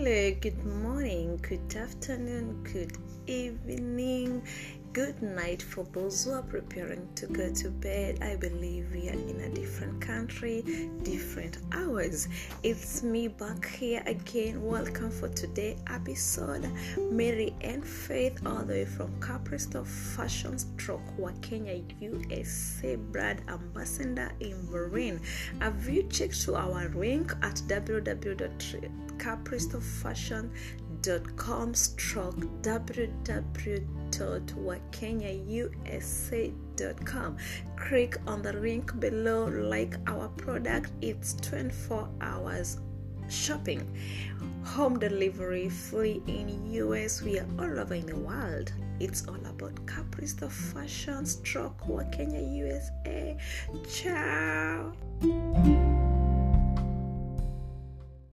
good morning, good afternoon, good evening, good night for those who are preparing to go to bed. I believe we are in a different country, different hours. It's me back here again. Welcome for today episode. Mary and Faith, all the way from Crypto Fashion Stroke, Kenya, USA, brand ambassador in Bahrain. Have you checked to our link at www.cryptofashion.com stroke www.wakenyausa.com click on the link below like our product it's 24 hours shopping home delivery free in us we are all over in the world it's all about Crypto fashion stroke Kenya USA. Ciao.